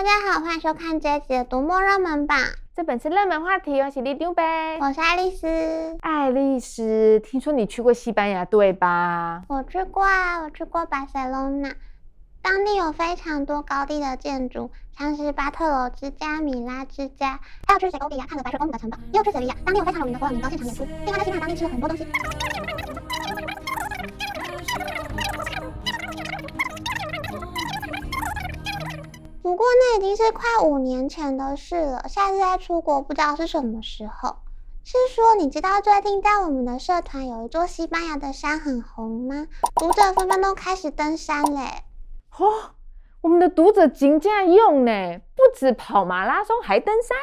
大家好，欢迎收看这一集的读墨热门榜。这本是热门话题，我是里长伯，我是爱丽丝。爱丽丝，听说你去过西班牙，对吧？我去过啊，我去过巴塞罗那，当地有非常多高地的建筑，像是巴特罗之家、米拉之家，还有去塞戈比亚看了白水公主的城堡，又去塞维亚，当地有非常有名的佛朗明哥现场演出。另外在西班牙当地吃了很多东西。过那已经是快五年前的事了，下次再出国不知道是什么时候。是说你知道最近在我们的社团有一座西班牙的山很红吗？读者纷纷都开始登山嘞。哦，我们的读者真这样用呢，不止跑马拉松还登山，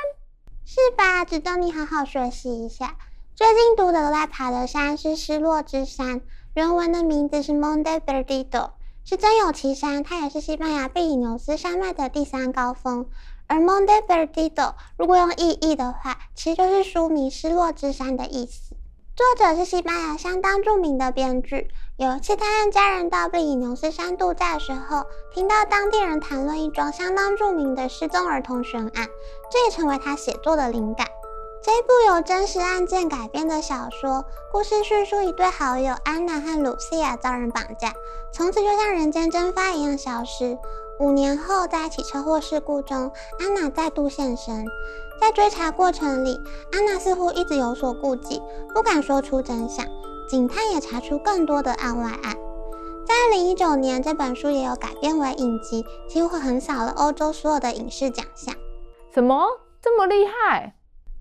是吧？值得你好好学习一下。最近读者都在爬的山是失落之山，原文的名字是 Monte Perdido。是真有其山，它也是西班牙贝里牛斯山脉的第三高峰。而 Monte Perdido 如果用意译的话，其实就是书名“失落之山”的意思。作者是西班牙相当著名的编剧。有一次，他和家人到贝里牛斯山度假的时候，听到当地人谈论一桩相当著名的失踪儿童悬案，这也成为他写作的灵感。这部由真实案件改编的小说，故事叙述一对好友安娜和露西亚遭人绑架，从此就像人间蒸发一样消失。五年后，在一起车祸事故中，安娜再度现身。在追查过程里，安娜似乎一直有所顾忌，不敢说出真相。警探也查出更多的案外案。在二零一九年，这本书也有改编为影集，几乎横扫了欧洲所有的影视奖项。什么？这么厉害？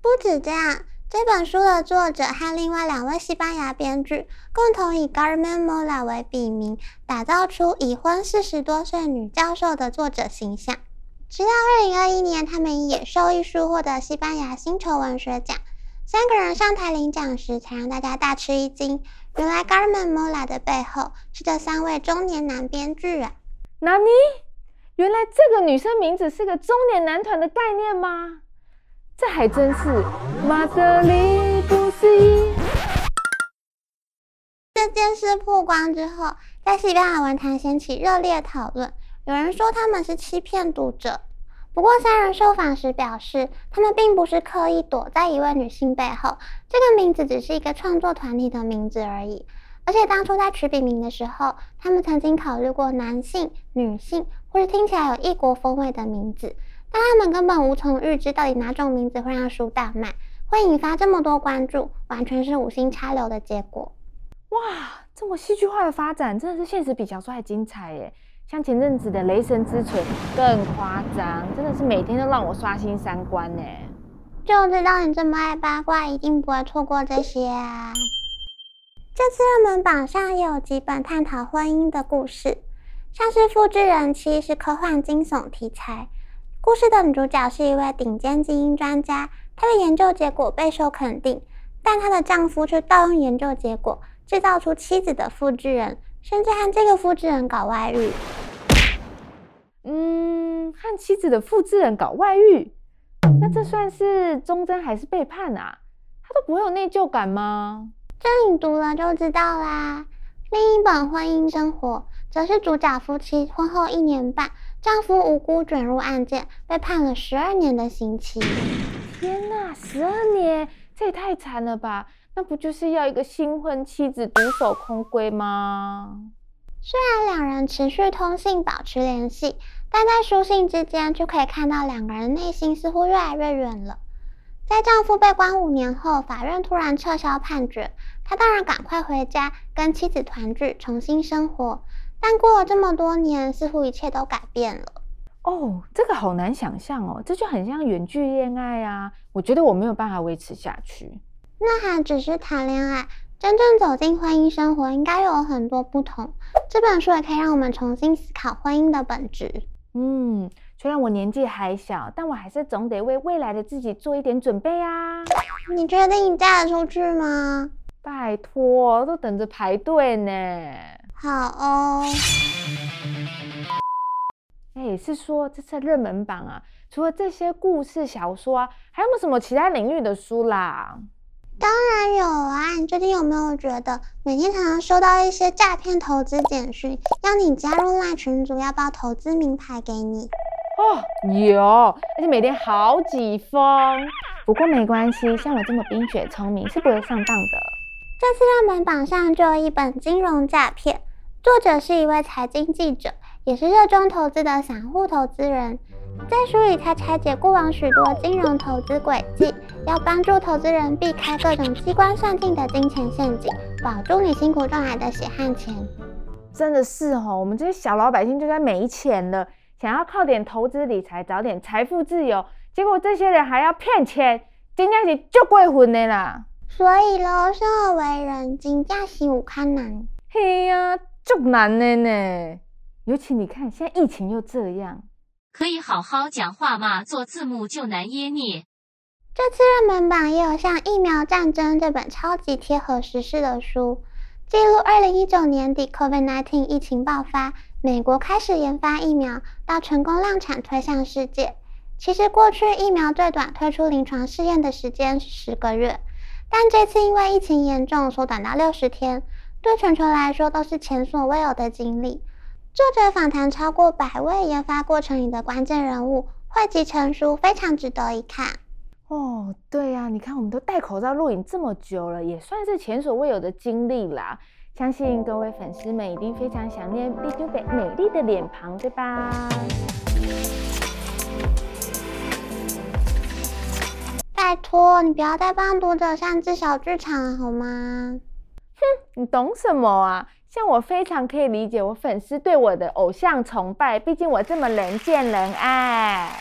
不止这样，这本书的作者和另外两位西班牙编剧共同以 g a r m e n Mola 为笔名，打造出已婚四十多岁女教授的作者形象。直到二零二一年，他们以《野兽》一书获得西班牙星球文学奖。三个人上台领奖时，才让大家大吃一惊。原来 g a r m e n Mola 的背后是这三位中年男编剧啊！纳尼？原来这个女生名字是个中年男团的概念吗？这还真是马德里不思议。这件事曝光之后，在西班牙文坛掀起热烈讨论。有人说他们是欺骗读者，不过三人受访时表示，他们并不是刻意躲在一位女性背后，这个名字只是一个创作团体的名字而已。而且当初在取笔名的时候，他们曾经考虑过男性、女性，或是听起来有异国风味的名字。但他们根本无从预知到底哪种名字会让书大卖，会引发这么多关注，完全是五星插柳的结果。哇，这么戏剧化的发展，真的是现实比小说还精彩耶！像前阵子的《雷神之锤》更夸张，真的是每天都让我刷新三观呢。就知道你这么爱八卦，一定不会错过这些啊！这次热门榜上也有几本探讨婚姻的故事，像是《复制人妻》是科幻惊悚题材。故事的女主角是一位顶尖基因专家，她的研究结果备受肯定，但她的丈夫却盗用研究结果，制造出妻子的复制人，甚至和这个复制人搞外遇。嗯，和妻子的复制人搞外遇，那这算是忠贞还是背叛啊？他都不会有内疚感吗？这你读了就知道啦。另一本《婚姻生活》则是主角夫妻婚后一年半。丈夫无辜卷入案件，被判了十二年的刑期。天哪，十二年，这也太惨了吧？那不就是要一个新婚妻子独守空闺吗？虽然两人持续通信，保持联系，但在书信之间就可以看到两个人内心似乎越来越远了。在丈夫被关五年后，法院突然撤销判决，她当然赶快回家跟妻子团聚，重新生活。但过了这么多年，似乎一切都改变了。哦，这个好难想象哦，这就很像远距恋爱啊！我觉得我没有办法维持下去。那还只是谈恋爱，真正走进婚姻生活，应该有很多不同。这本书也可以让我们重新思考婚姻的本质。嗯，虽然我年纪还小，但我还是总得为未来的自己做一点准备啊。你确定你嫁得出去吗？拜托，都等着排队呢。好哦，哎、欸，是说这次热门榜啊，除了这些故事小说啊，还有没有什么其他领域的书啦？当然有啊！你最近有没有觉得每天常常收到一些诈骗投资简讯，要你加入那群组，要报投资名牌给你？哦，有，而且每天好几封。不过没关系，像我这么冰雪聪明，是不会上当的。这次热门榜上就有一本《金融诈骗》，作者是一位财经记者，也是热衷投资的散户投资人。在书里，他拆解过往许多金融投资轨迹，要帮助投资人避开各种机关算尽的金钱陷阱，保住你辛苦赚来的血汗钱。真的是哦，我们这些小老百姓就该没钱了，想要靠点投资理财找点财富自由，结果这些人还要骗钱，真的是足过分的啦。所以喽，生而为人，真的是有困难。嘿呀，足难的呢。尤其你看，现在疫情又这样。可以好好讲话吗？做字幕就难噎你。这次热门榜也有像《疫苗战争》这本超级贴合时事的书，记录二零一九年底 COVID-19 疫情爆发，美国开始研发疫苗，到成功量产推向世界。其实过去疫苗最短推出临床试验的时间是十个月，但这次因为疫情严重，缩短到六十天，对全球来说都是前所未有的经历。作者访谈超过百位研发过程里的关键人物，汇集成书，非常值得一看。哦，对呀、啊，你看我们都戴口罩录影这么久了，也算是前所未有的经历啦。相信各位粉丝们一定非常想念李丢北美丽的脸庞，对吧？拜托，你不要再帮读者上制小剧场了，好吗？你懂什么啊？像我非常可以理解我粉丝对我的偶像崇拜，毕竟我这么人见人爱。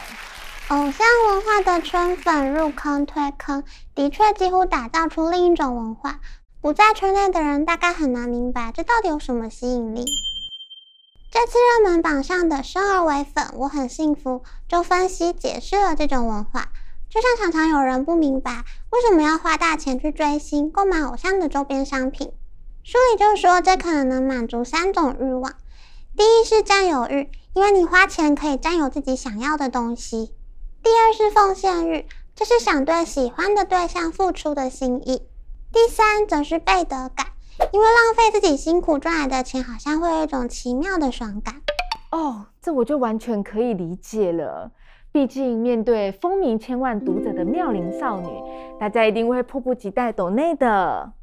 偶像文化的圈粉入坑推坑，的确几乎打造出另一种文化。不在圈内的人大概很难明白，这到底有什么吸引力。这次热门榜上的生而为粉，我很幸福，就分析解释了这种文化。就像常常有人不明白，为什么要花大钱去追星、购买偶像的周边商品。书里就说，这可能能满足三种欲望：第一是占有欲，因为你花钱可以占有自己想要的东西；第二是奉献欲，这是想对喜欢的对象付出的心意；第三则是背德感，因为浪费自己辛苦赚来的钱，好像会有一种奇妙的爽感。哦，这我就完全可以理解了。毕竟面对风靡千万读者的妙龄少女，大家一定会迫不及待抖内的。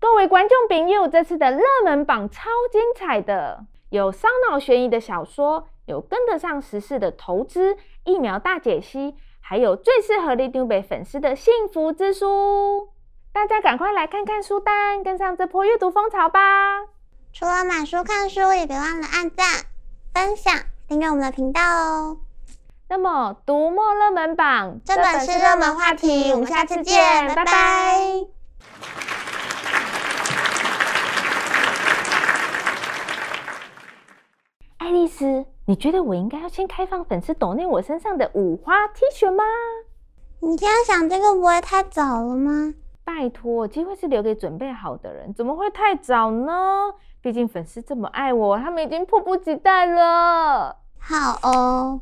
各位观众朋友，这次的热门榜超精彩的，有烧脑悬疑的小说，有跟得上时事的投资疫苗大解析，还有最适合里长伯粉丝的幸福之书。大家赶快来看看书单，跟上这波阅读风潮吧！除了买书看书，也别忘了按赞、分享、订阅我们的频道哦。那么，读墨热门榜，这本是热门话题，我们下次见，拜拜。拜拜。爱丽丝，你觉得我应该要先开放粉丝抖内我身上的五花 T 恤吗？你这样想，这个不会太早了吗？拜托，机会是留给准备好的人，怎么会太早呢？毕竟粉丝这么爱我，他们已经迫不及待了。好哦。